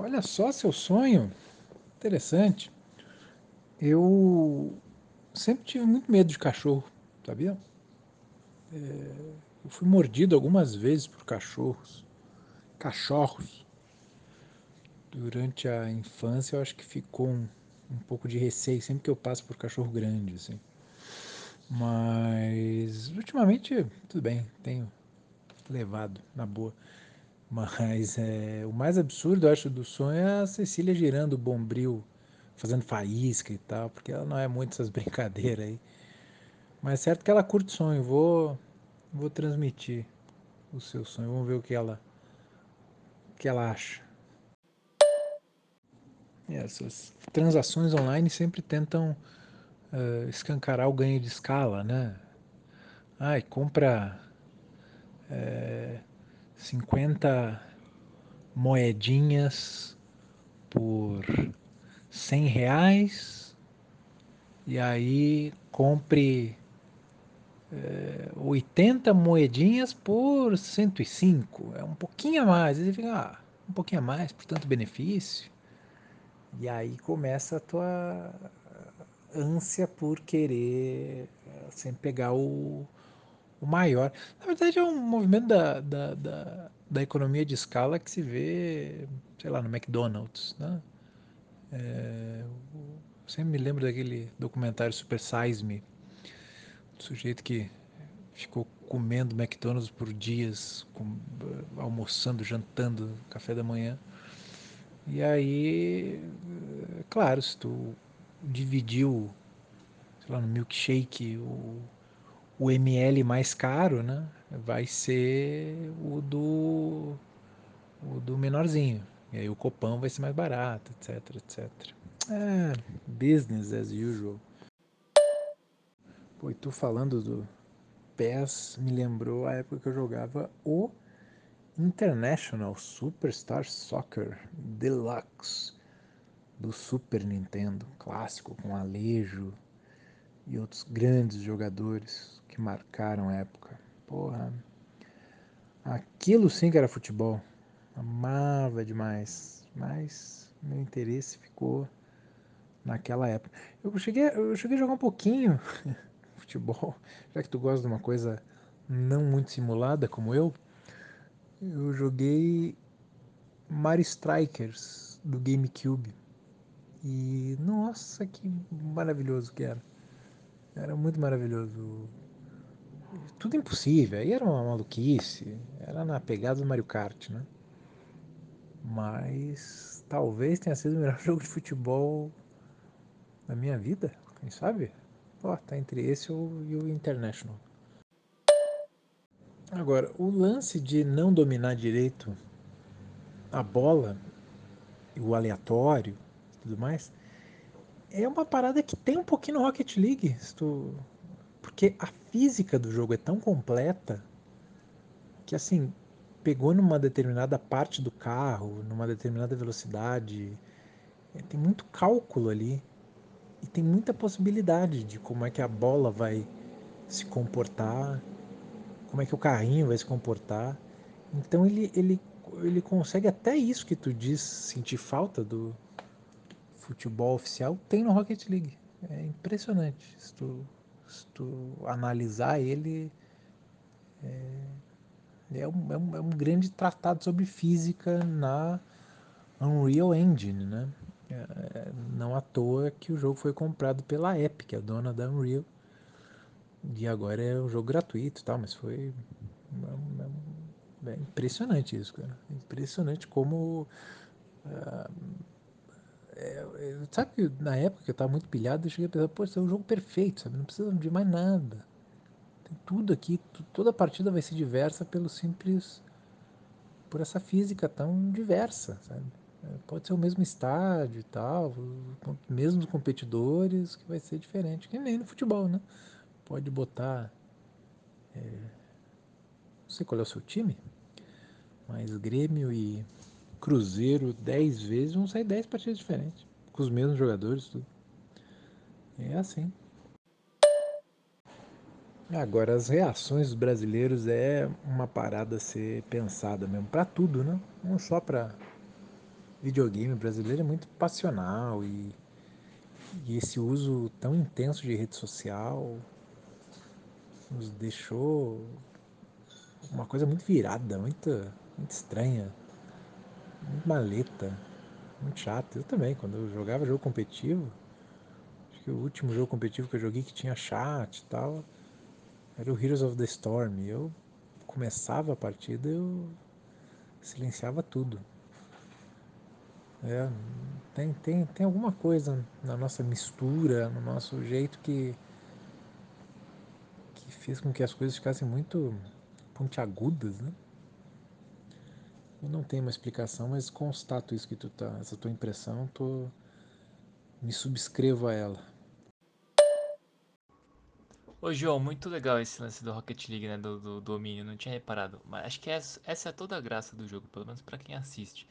olha só seu sonho. Interessante. Eu sempre tive muito medo de cachorro, sabia? É, eu fui mordido algumas vezes por cachorros. Cachorros. Durante a infância, eu acho que ficou um, um pouco de receio sempre que eu passo por cachorro grande, assim. Mas ultimamente, tudo bem, tenho levado na boa. Mas é, o mais absurdo, eu acho, do sonho é a Cecília girando o bombril, fazendo faísca e tal, porque ela não é muito essas brincadeiras aí. Mas é certo que ela curte sonho, vou, vou transmitir o seu sonho, vamos ver o que ela, o que ela acha. E essas transações online sempre tentam uh, escancarar o ganho de escala, né? Ai, compra é, 50 moedinhas por 100 reais e aí compre é, 80 moedinhas por 105. É um pouquinho a mais. Você fica, ah, um pouquinho a mais, por tanto benefício. E aí começa a tua ânsia por querer sempre pegar o, o maior. Na verdade, é um movimento da, da, da, da, economia de escala que se vê, sei lá, no McDonald's. Né? É, sempre me lembro daquele documentário Super Size Me, do sujeito que ficou comendo McDonald's por dias, com, almoçando, jantando, café da manhã. E aí, claro, se tu dividiu, sei lá, no milkshake o o ml mais caro, né, vai ser o do o do menorzinho. E aí o copão vai ser mais barato, etc, etc. É, business as usual. Pô, e tu falando do PES me lembrou a época que eu jogava o International Superstar Soccer Deluxe do Super Nintendo, clássico com Alejo e outros grandes jogadores que marcaram a época. Porra. Aquilo sim que era futebol. Amava demais. Mas meu interesse ficou naquela época. Eu cheguei, eu cheguei a jogar um pouquinho futebol, já que tu gosta de uma coisa não muito simulada como eu. Eu joguei Mario Strikers do GameCube. E nossa, que maravilhoso que era. Era muito maravilhoso tudo impossível. Aí era uma maluquice. Era na pegada do Mario Kart, né? Mas talvez tenha sido o melhor jogo de futebol da minha vida. Quem sabe? Ó, tá entre esse e o International. Agora, o lance de não dominar direito a bola, o aleatório e tudo mais, é uma parada que tem um pouquinho no Rocket League. Tu porque a física do jogo é tão completa que assim, pegou numa determinada parte do carro, numa determinada velocidade, é, tem muito cálculo ali e tem muita possibilidade de como é que a bola vai se comportar, como é que o carrinho vai se comportar. Então ele, ele, ele consegue até isso que tu diz, sentir falta do futebol oficial, tem no Rocket League. É impressionante. Se tu se tu analisar ele, é, é, um, é, um, é um grande tratado sobre física na Unreal Engine, né? É, não à toa que o jogo foi comprado pela Epic, a dona da Unreal. E agora é um jogo gratuito, tal, mas foi é, é impressionante isso, cara. Impressionante como uh, é, sabe que na época que eu estava muito pilhado, eu cheguei a pensar, pô, esse é um jogo perfeito, sabe? Não precisa de mais nada. Tem tudo aqui, toda a partida vai ser diversa pelo simples. por essa física tão diversa, sabe? É, pode ser o mesmo estádio e tal, mesmos competidores, que vai ser diferente. Que nem no futebol, né? Pode botar. É, não sei qual é o seu time, mas Grêmio e Cruzeiro 10 vezes, vão sair 10 partidas diferentes. Com os mesmos jogadores, tudo. É assim. Agora, as reações dos brasileiros é uma parada a ser pensada mesmo. para tudo, né? Não só para videogame brasileiro é muito passional e, e esse uso tão intenso de rede social nos deixou uma coisa muito virada, muito, muito estranha, muito maleta, muito chata. Eu também, quando eu jogava jogo competitivo, acho que o último jogo competitivo que eu joguei que tinha chat e tal era o Heroes of the Storm. Eu começava a partida, eu silenciava tudo. É, tem, tem, tem alguma coisa na nossa mistura, no nosso jeito que, que fez com que as coisas ficassem muito pontiagudas, né? Não tenho uma explicação, mas constato isso que tu tá, essa tua impressão, tô, me subscrevo a ela. Ô João, muito legal esse lance do Rocket League, né? Do, do domínio, não tinha reparado. Mas acho que essa, essa é toda a graça do jogo, pelo menos pra quem assiste.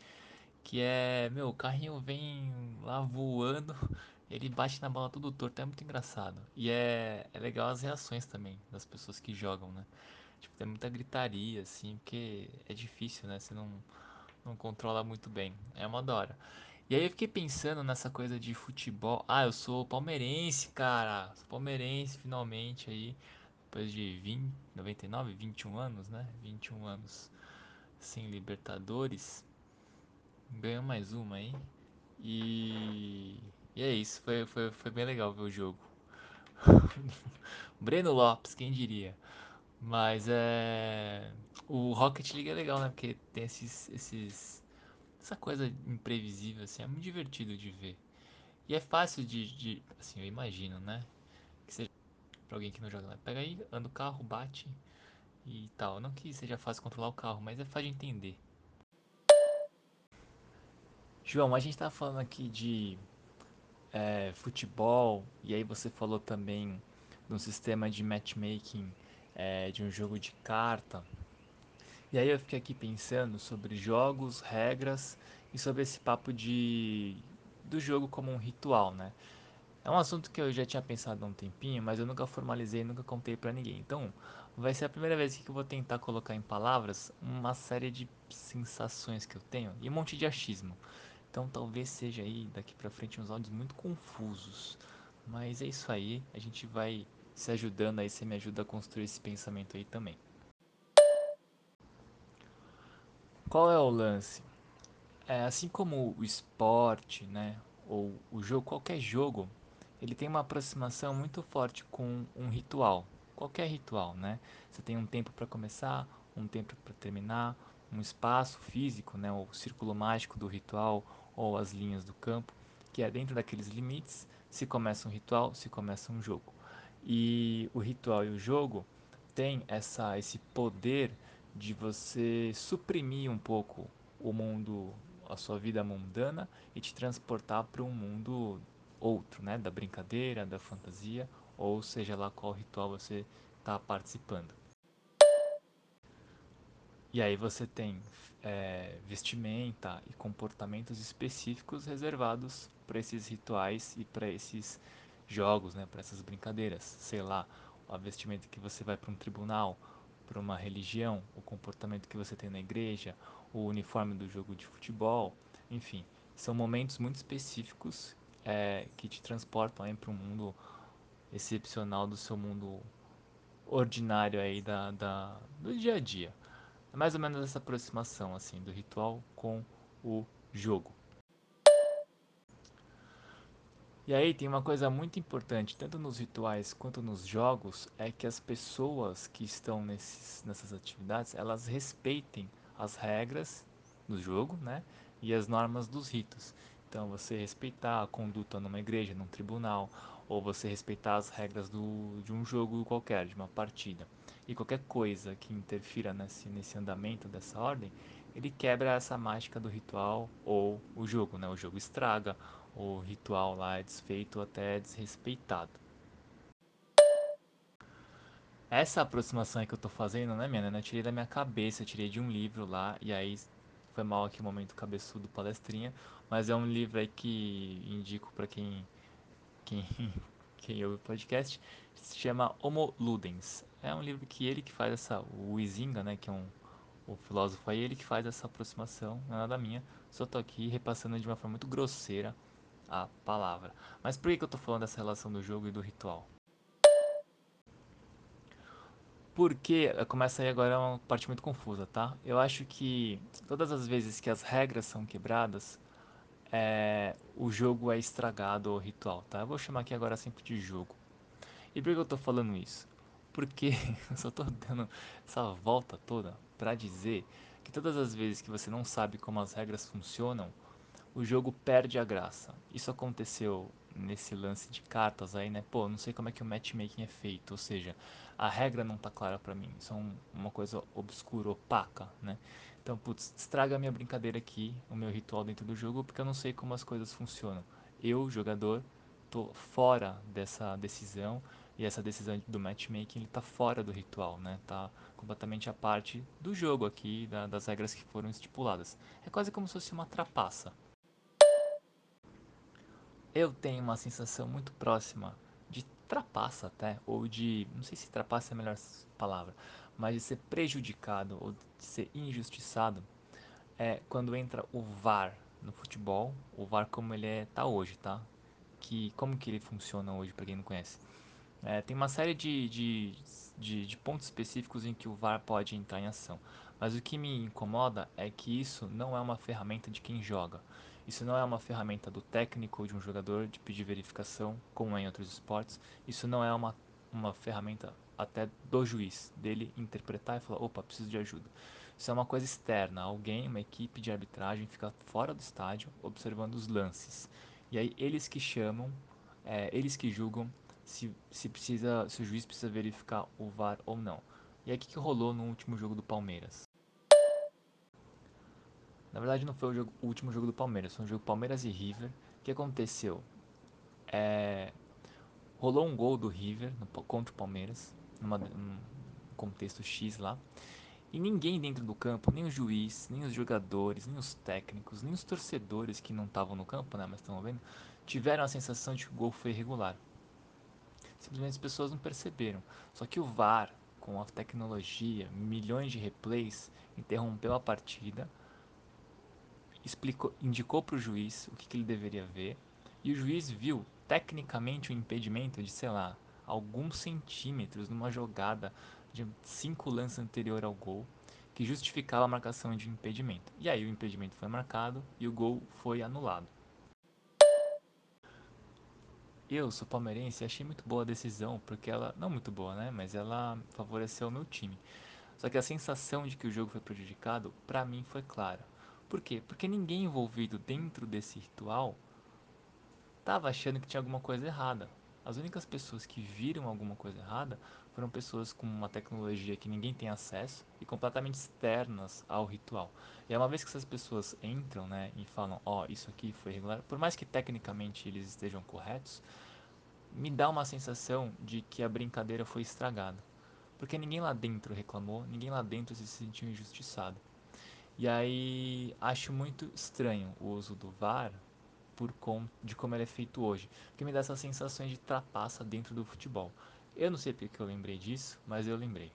Que é, meu, o carrinho vem lá voando, ele bate na bola tudo torto, é muito engraçado. E é, é legal as reações também das pessoas que jogam, né? Tipo, tem muita gritaria, assim, porque é difícil, né? Você não, não controla muito bem. É uma da hora. E aí eu fiquei pensando nessa coisa de futebol. Ah, eu sou palmeirense, cara. Sou palmeirense finalmente aí. Depois de 20, 99, 21 anos, né? 21 anos sem Libertadores. Ganhou mais uma aí. E, e é isso. Foi, foi, foi bem legal ver o jogo. Breno Lopes, quem diria? Mas é. O Rocket League é legal, né? Porque tem esses, esses essa coisa imprevisível, assim, é muito divertido de ver. E é fácil de, de assim, eu imagino, né? Que seja pra alguém que não joga, pega aí, anda o carro, bate e tal. Não que seja fácil controlar o carro, mas é fácil de entender. João, a gente tá falando aqui de é, futebol, e aí você falou também de um sistema de matchmaking é, de um jogo de carta. E aí eu fiquei aqui pensando sobre jogos, regras e sobre esse papo de do jogo como um ritual, né? É um assunto que eu já tinha pensado há um tempinho, mas eu nunca formalizei, nunca contei para ninguém. Então, vai ser a primeira vez que eu vou tentar colocar em palavras uma série de sensações que eu tenho e um monte de achismo. Então, talvez seja aí daqui para frente uns áudios muito confusos. Mas é isso aí, a gente vai se ajudando aí, você me ajuda a construir esse pensamento aí também. Qual é o lance? É, assim como o esporte, né, ou o jogo, qualquer jogo, ele tem uma aproximação muito forte com um ritual. Qualquer ritual, né? Você tem um tempo para começar, um tempo para terminar, um espaço físico, né, o círculo mágico do ritual ou as linhas do campo, que é dentro daqueles limites se começa um ritual, se começa um jogo. E o ritual e o jogo tem essa esse poder de você suprimir um pouco o mundo, a sua vida mundana e te transportar para um mundo outro, né, da brincadeira, da fantasia, ou seja lá qual ritual você está participando. E aí você tem é, vestimenta e comportamentos específicos reservados para esses rituais e para esses jogos, né, para essas brincadeiras. Sei lá, a vestimenta que você vai para um tribunal, para uma religião, o comportamento que você tem na igreja, o uniforme do jogo de futebol, enfim, são momentos muito específicos é, que te transportam para um mundo excepcional do seu mundo ordinário aí da, da, do dia a dia. É mais ou menos essa aproximação assim do ritual com o jogo. E aí tem uma coisa muito importante, tanto nos rituais quanto nos jogos, é que as pessoas que estão nesses, nessas atividades, elas respeitem as regras do jogo, né? E as normas dos ritos. Então você respeitar a conduta numa igreja, num tribunal, ou você respeitar as regras do, de um jogo qualquer, de uma partida. E qualquer coisa que interfira nesse, nesse andamento dessa ordem, ele quebra essa mágica do ritual ou o jogo, né? O jogo estraga, o ritual lá é desfeito até desrespeitado. Essa aproximação que eu tô fazendo, né, minha, eu tirei da minha cabeça, eu tirei de um livro lá, e aí foi mal aqui o momento cabeçudo palestrinha, mas é um livro aí que indico para quem, quem, quem ouve o podcast, se chama Homo Ludens. É um livro que ele que faz essa, o Izinga, né, que é um, o filósofo aí, ele que faz essa aproximação, não é nada minha. Só tô aqui repassando de uma forma muito grosseira a palavra. Mas por que, eu tô falando dessa relação do jogo e do ritual? Porque começa aí agora uma parte muito confusa, tá? Eu acho que todas as vezes que as regras são quebradas, é, o jogo é estragado ou ritual, tá? Eu vou chamar aqui agora sempre de jogo. E por que eu tô falando isso? Porque eu só tô dando essa volta toda para dizer que todas as vezes que você não sabe como as regras funcionam, o jogo perde a graça. Isso aconteceu nesse lance de cartas aí, né? Pô, não sei como é que o matchmaking é feito, ou seja, a regra não tá clara para mim. Isso é um, uma coisa obscura, opaca, né? Então, putz, estraga a minha brincadeira aqui, o meu ritual dentro do jogo, porque eu não sei como as coisas funcionam. Eu, jogador, tô fora dessa decisão e essa decisão do matchmaking ele tá fora do ritual, né? Tá completamente a parte do jogo aqui, da, das regras que foram estipuladas. É quase como se fosse uma trapaça. Eu tenho uma sensação muito próxima de trapaça até, ou de, não sei se trapaça é a melhor palavra, mas de ser prejudicado ou de ser injustiçado é quando entra o VAR no futebol, o VAR como ele é, tá hoje, tá? Que, como que ele funciona hoje, para quem não conhece? É, tem uma série de, de, de, de, pontos específicos em que o VAR pode entrar em ação. Mas o que me incomoda é que isso não é uma ferramenta de quem joga. Isso não é uma ferramenta do técnico ou de um jogador de pedir verificação, como é em outros esportes. Isso não é uma, uma ferramenta até do juiz, dele interpretar e falar: opa, preciso de ajuda. Isso é uma coisa externa. Alguém, uma equipe de arbitragem, fica fora do estádio observando os lances. E aí eles que chamam, é, eles que julgam se, se, precisa, se o juiz precisa verificar o VAR ou não. E aí o que, que rolou no último jogo do Palmeiras? Na verdade não foi o, jogo, o, último jogo do Palmeiras, foi um jogo Palmeiras e River. O que aconteceu? É, rolou um gol do River no, contra o Palmeiras, numa, num contexto X lá. E ninguém dentro do campo, nem o juiz, nem os jogadores, nem os técnicos, nem os torcedores que não estavam no campo, né, mas estão vendo, tiveram a sensação de que o gol foi irregular simplesmente as pessoas não perceberam. Só que o VAR, com a tecnologia, milhões de replays, interrompeu a partida, explicou, indicou para o juiz o que, que ele deveria ver, e o juiz viu tecnicamente o impedimento de, sei lá, alguns centímetros numa jogada de cinco lances anterior ao gol, que justificava a marcação de impedimento. E aí o impedimento foi marcado e o gol foi anulado. Eu sou palmeirense e achei muito boa a decisão, porque ela, não muito boa, né, mas ela favoreceu o meu time. Só que a sensação de que o jogo foi prejudicado, para mim foi clara. Por quê? Porque ninguém envolvido dentro desse ritual estava achando que tinha alguma coisa errada. As únicas pessoas que viram alguma coisa errada foram pessoas com uma tecnologia que ninguém tem acesso e completamente externas ao ritual. E é uma vez que essas pessoas entram, né, e falam, ó, oh, isso aqui foi irregular, por mais que tecnicamente eles estejam corretos, me dá uma sensação de que a brincadeira foi estragada. Porque ninguém lá dentro reclamou, ninguém lá dentro se sentiu injustiçado. E aí acho muito estranho o uso do VAR por conta de como ele é feito hoje, porque me dá essas sensações de trapaça dentro do futebol. Eu não sei porque eu lembrei disso, mas eu lembrei.